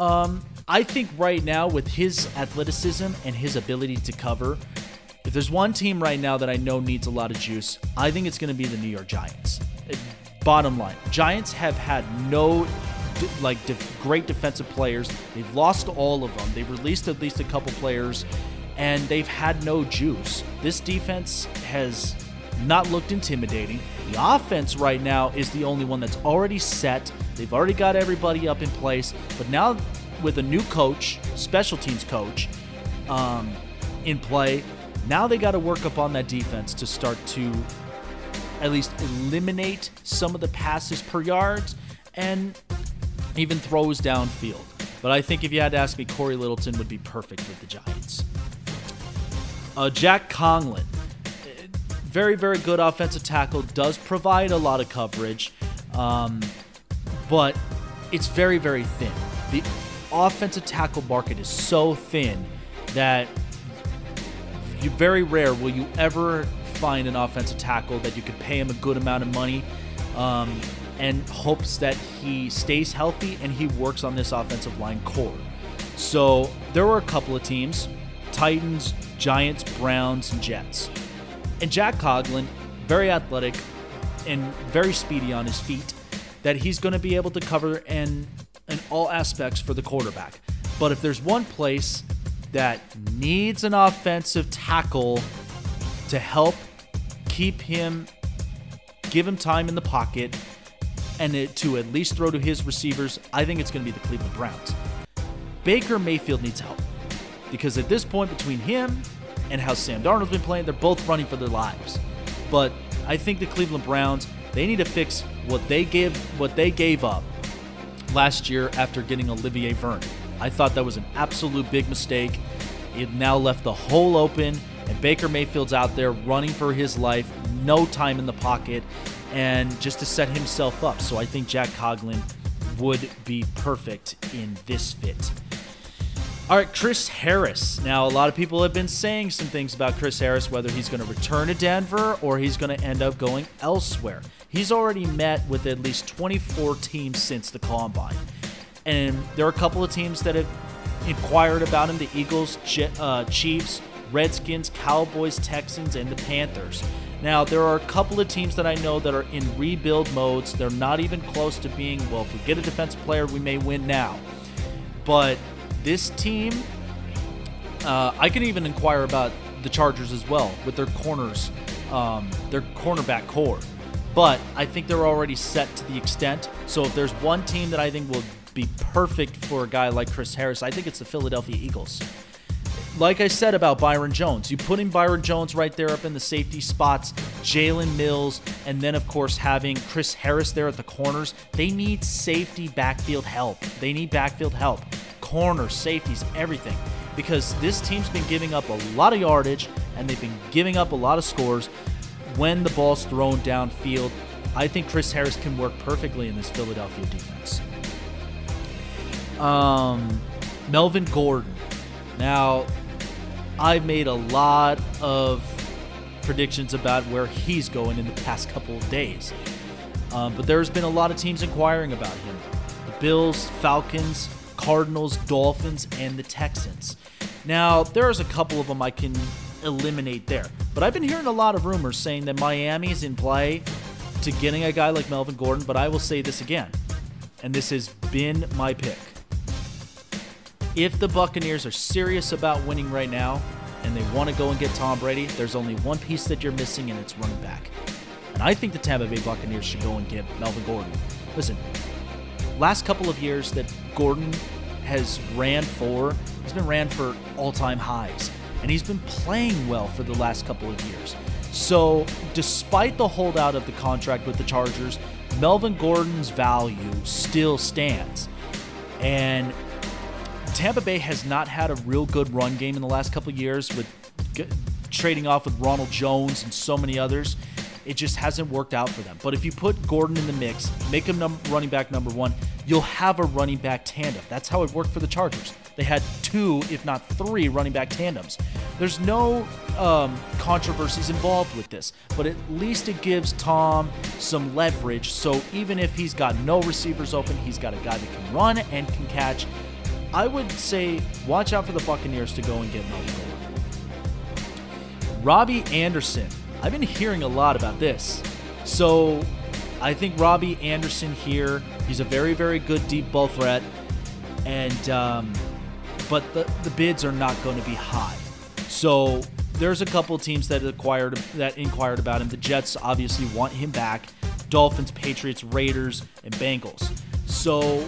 Um, I think right now, with his athleticism and his ability to cover, if there's one team right now that I know needs a lot of juice, I think it's going to be the New York Giants. Bottom line, Giants have had no like de- great defensive players. They've lost all of them. They've released at least a couple players, and they've had no juice. This defense has not looked intimidating. The offense right now is the only one that's already set. They've already got everybody up in place, but now with a new coach, special teams coach, um, in play, now they got to work up on that defense to start to at least eliminate some of the passes per yards and even throws downfield. But I think if you had to ask me, Cory Littleton would be perfect with the Giants. Uh, Jack Conklin, very, very good offensive tackle, does provide a lot of coverage, um, but it's very, very thin. The offensive tackle market is so thin that you very rare will you ever find an offensive tackle that you could pay him a good amount of money um, and hopes that he stays healthy and he works on this offensive line core. So there were a couple of teams Titans, Giants, Browns, and Jets. And Jack Conklin, very athletic and very speedy on his feet, that he's going to be able to cover in, in all aspects for the quarterback. But if there's one place that needs an offensive tackle to help keep him, give him time in the pocket, and it, to at least throw to his receivers, I think it's going to be the Cleveland Browns. Baker Mayfield needs help because at this point, between him and how Sam Darnold's been playing, they're both running for their lives. But I think the Cleveland Browns they need to fix what they give what they gave up last year after getting Olivier Vernon. I thought that was an absolute big mistake. It now left the hole open, and Baker Mayfield's out there running for his life, no time in the pocket, and just to set himself up. So I think Jack Conklin would be perfect in this fit. All right, Chris Harris. Now, a lot of people have been saying some things about Chris Harris, whether he's going to return to Denver or he's going to end up going elsewhere. He's already met with at least 24 teams since the combine. And there are a couple of teams that have inquired about him the Eagles, uh, Chiefs, Redskins, Cowboys, Texans, and the Panthers. Now, there are a couple of teams that I know that are in rebuild modes. They're not even close to being, well, if we get a defensive player, we may win now. But this team, uh, I can even inquire about the Chargers as well with their corners, um, their cornerback core. But I think they're already set to the extent. So if there's one team that I think will be perfect for a guy like Chris Harris, I think it's the Philadelphia Eagles. Like I said about Byron Jones, you put in Byron Jones right there up in the safety spots, Jalen Mills, and then of course having Chris Harris there at the corners. They need safety backfield help. They need backfield help corners, safeties, everything. Because this team's been giving up a lot of yardage and they've been giving up a lot of scores when the ball's thrown downfield. I think Chris Harris can work perfectly in this Philadelphia defense. Um, Melvin Gordon. Now, I've made a lot of predictions about where he's going in the past couple of days. Um, but there's been a lot of teams inquiring about him. The Bills, Falcons, Cardinals, Dolphins, and the Texans. Now, there's a couple of them I can eliminate there. But I've been hearing a lot of rumors saying that Miami is in play to getting a guy like Melvin Gordon, but I will say this again, and this has been my pick. If the Buccaneers are serious about winning right now and they want to go and get Tom Brady, there's only one piece that you're missing, and it's running back. And I think the Tampa Bay Buccaneers should go and get Melvin Gordon. Listen, last couple of years that Gordon has ran for, he's been ran for all-time highs, and he's been playing well for the last couple of years. So, despite the holdout of the contract with the Chargers, Melvin Gordon's value still stands. And Tampa Bay has not had a real good run game in the last couple years with trading off with Ronald Jones and so many others. It just hasn't worked out for them. But if you put Gordon in the mix, make him num- running back number one, you'll have a running back tandem. That's how it worked for the Chargers. They had two, if not three, running back tandems. There's no um, controversies involved with this, but at least it gives Tom some leverage. So even if he's got no receivers open, he's got a guy that can run and can catch. I would say watch out for the Buccaneers to go and get Gordon. Robby Anderson. I've been hearing a lot about this. So I think Robby Anderson here, he's a very, very good deep ball threat. And, um, but the, the bids are not going to be high. So there's a couple teams that acquired that inquired about him. The Jets obviously want him back. Dolphins, Patriots, Raiders, and Bengals. So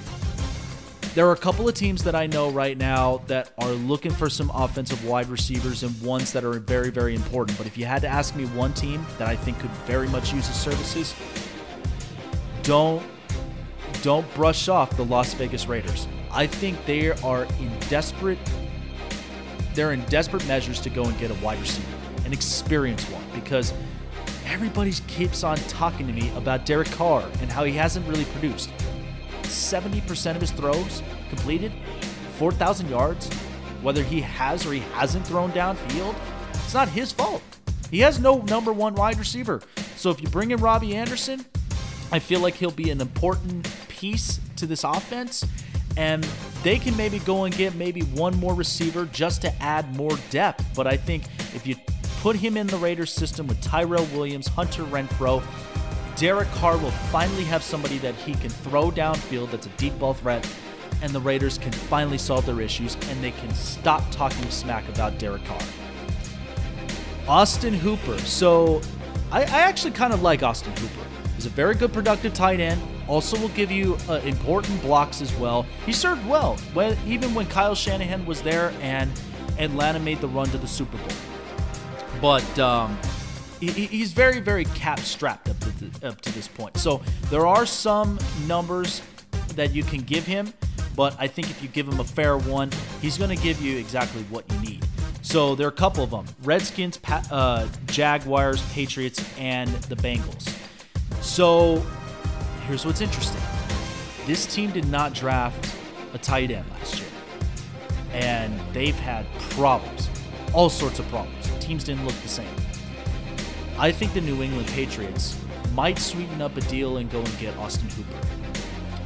there are a couple of teams that I know right now that are looking for some offensive wide receivers and ones that are very, very important. But if you had to ask me one team that I think could very much use his services, don't don't brush off the Las Vegas Raiders. I think they are in desperate they're in desperate measures to go and get a wide receiver, an experienced one, because everybody keeps on talking to me about Derek Carr and how he hasn't really produced. 70% of his throws completed, 4,000 yards, whether he has or he hasn't thrown downfield, it's not his fault. He has no number one wide receiver. So if you bring in Robby Anderson, I feel like he'll be an important piece to this offense. And they can maybe go and get maybe one more receiver just to add more depth. But I think if you put him in the Raiders system with Tyrell Williams, Hunter Renfrow, Derek Carr will finally have somebody that he can throw downfield that's a deep ball threat, and the Raiders can finally solve their issues and they can stop talking smack about Derek Carr. Austin Hooper. So I, I actually kind of like Austin Hooper. He's a very good productive tight end. Also, will give you uh, important blocks as well. He served well, when, even when Kyle Shanahan was there and Atlanta made the run to the Super Bowl. But um, he's very, very cap strapped up to, up to this point. So there are some numbers that you can give him, but I think if you give him a fair one, he's going to give you exactly what you need. So there are a couple of them Redskins, uh, Jaguars, Patriots, and the Bengals. So here's what's interesting this team did not draft a tight end last year, and they've had problems, all sorts of problems. Teams didn't look the same. I think the New England Patriots might sweeten up a deal and go and get Austin Hooper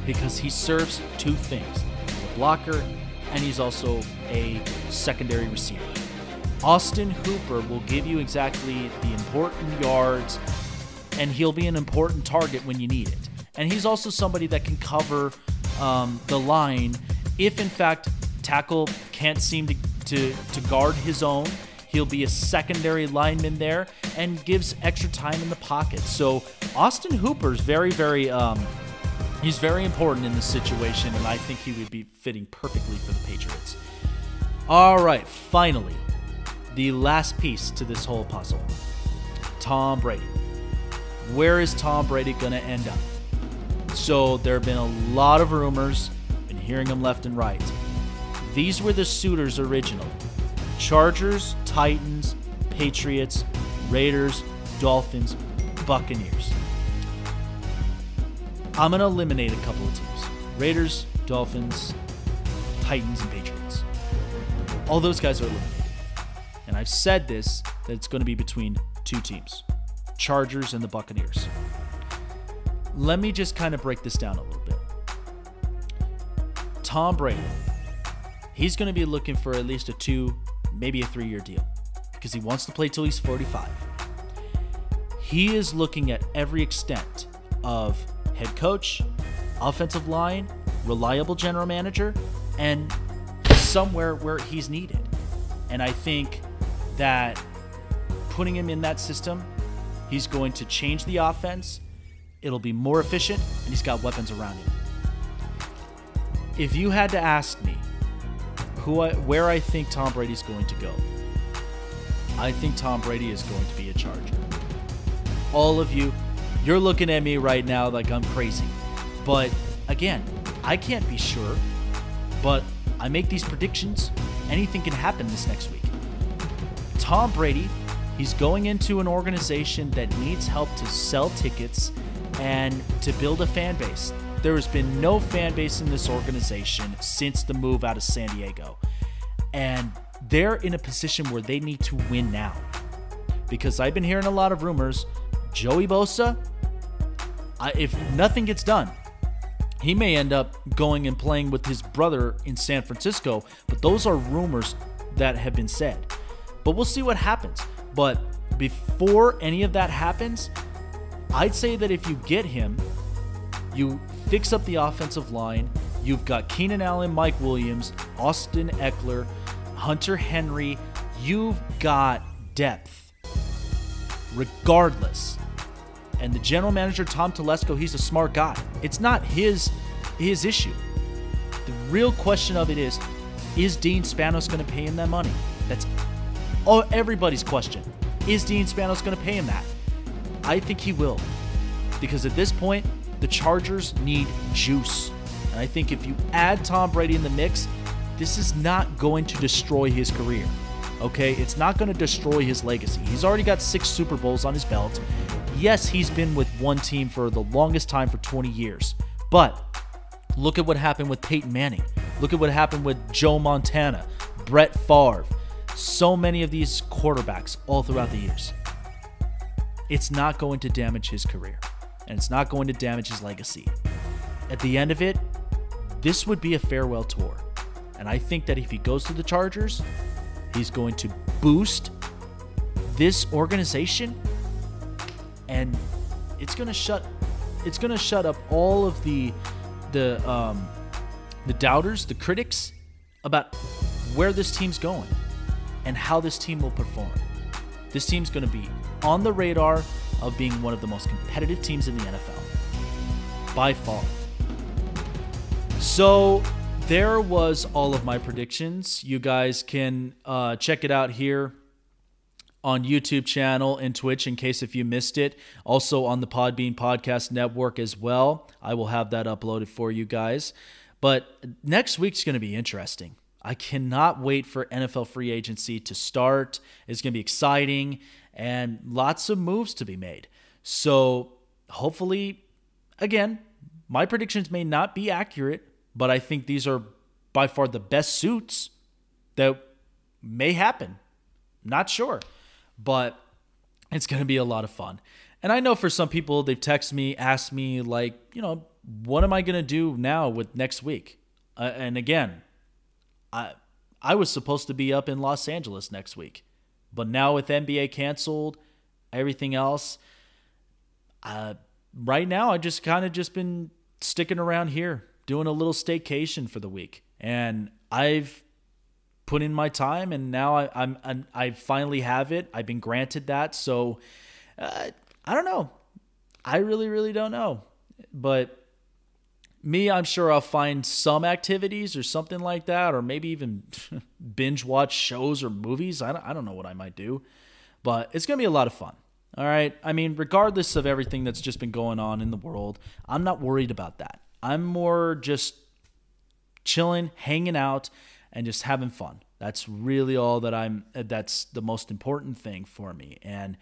because he serves two things he's a blocker and he's also a secondary receiver. Austin Hooper will give you exactly the important yards and he'll be an important target when you need it. And he's also somebody that can cover um, the line if, in fact, tackle can't seem to, to, to guard his own He'll be a secondary lineman there and gives extra time in the pocket. So Austin Hooper's very, very, um, he's very important in this situation, and I think he would be fitting perfectly for the Patriots. All right, finally, the last piece to this whole puzzle Tom Brady. Where is Tom Brady going to end up? So there have been a lot of rumors, been hearing them left and right. These were the suitors originally. Chargers, Titans, Patriots, Raiders, Dolphins, Buccaneers. I'm going to eliminate a couple of teams Raiders, Dolphins, Titans, and Patriots. All those guys are eliminated. And I've said this that it's going to be between two teams Chargers and the Buccaneers. Let me just kind of break this down a little bit. Tom Brady, he's going to be looking for at least a two maybe a three year deal because he wants to play till he's 45. He is looking at every extent of head coach, offensive line, reliable general manager, and somewhere where he's needed. And I think that putting him in that system, he's going to change the offense. It'll be more efficient, and he's got weapons around him. If you had to ask me, who I, where I think Tom Brady's going to go. I think Tom Brady is going to be a Charger. All of you, you're looking at me right now like I'm crazy. But again, I can't be sure. But I make these predictions. Anything can happen this next week. Tom Brady, he's going into an organization that needs help to sell tickets and to build a fan base. There has been no fan base in this organization since the move out of San Diego. And they're in a position where they need to win now. Because I've been hearing a lot of rumors. Joey Bosa, if nothing gets done, He may end up going and playing with his brother in San Francisco, but those are rumors that have been said. But we'll see what happens. But before any of that happens, I'd say that if you get him, you fix up the offensive line. You've got Keenan Allen, Mike Williams, Austin Ekeler, Hunter Henry. You've got depth, regardless. And the general manager Tom Telesco, he's a smart guy. It's not his his issue. The real question of it is, is Dean Spanos going to pay him that money? That's all everybody's question. Is Dean Spanos going to pay him that? I think he will. Because at this point, the Chargers need juice. And I think if you add Tom Brady in the mix, this is not going to destroy his career. Okay? It's not going to destroy his legacy. He's already got six Super Bowls on his belt. Yes, he's been with one team for the longest time for 20 years. But look at what happened with Peyton Manning. Look at what happened with Joe Montana, Brett Favre. So many of these quarterbacks all throughout the years. It's not going to damage his career, and it's not going to damage his legacy. At the end of it, this would be a farewell tour. And I think that if he goes to the Chargers, he's going to boost this organization and it's going to shut it's going to shut up all of the the um the doubters, the critics about where this team's going and how this team will perform. This team's going to be on the radar of being one of the most competitive teams in the NFL by far. So there was all of my predictions. You guys can uh, check it out here on YouTube channel and Twitch in case if you missed it. Also on the Podbean Podcast Network as well. I will have that uploaded for you guys. But next week's going to be interesting. I cannot wait for NFL free agency to start. It's going to be exciting and lots of moves to be made. So, hopefully, again, my predictions may not be accurate, but I think these are by far the best suits that may happen. Not sure, but it's going to be a lot of fun. And I know for some people, they've texted me, asked me, like, you know, what am I going to do now with next week? Uh, and again, I I was supposed to be up in Los Angeles next week, but now with NBA canceled, everything else, uh, right now I just kind of just been sticking around here doing a little staycation for the week, and I've put in my time, and now I, I'm, I'm I finally have it. I've been granted that, so uh, I don't know. I really really don't know, but me, I'm sure I'll find some activities or something like that, or maybe even binge watch shows or movies. I don't, I don't know what I might do, but it's going to be a lot of fun. All right. I mean, regardless of everything that's just been going on in the world, I'm not worried about that. I'm more just chilling, hanging out, and just having fun. That's really all that I'm, that's the most important thing for me. And,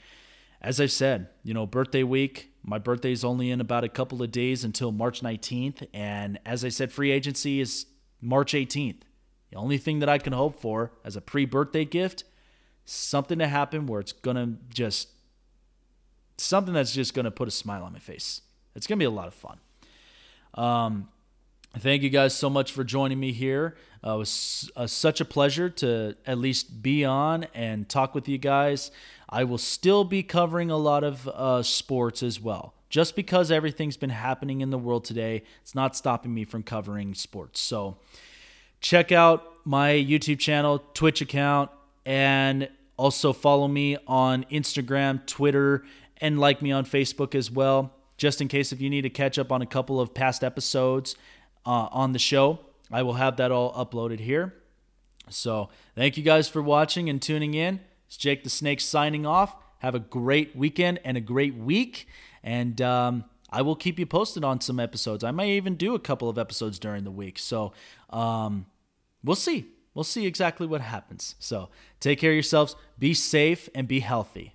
as I've said, you know, birthday week, my birthday is only in about a couple of days until March 19th. And as I said, free agency is March 18th. The only thing that I can hope for as a pre birthday gift, something to happen where it's going to just, something that's just going to put a smile on my face. It's going to be a lot of fun. Um, Thank you guys so much for joining me here. Uh, it was uh, such a pleasure to at least be on and talk with you guys. I will still be covering a lot of uh, sports as well. Just because everything's been happening in the world today, it's not stopping me from covering sports. So check out my YouTube channel, Twitch account, and also follow me on Instagram, Twitter, and like me on Facebook as well, just in case if you need to catch up on a couple of past episodes uh, on the show. I will have that all uploaded here. So thank you guys for watching and tuning in. It's Jake the Snake signing off. Have a great weekend and a great week. And um, I will keep you posted on some episodes. I may even do a couple of episodes during the week. So um, we'll see. We'll see exactly what happens. So take care of yourselves, be safe, and be healthy.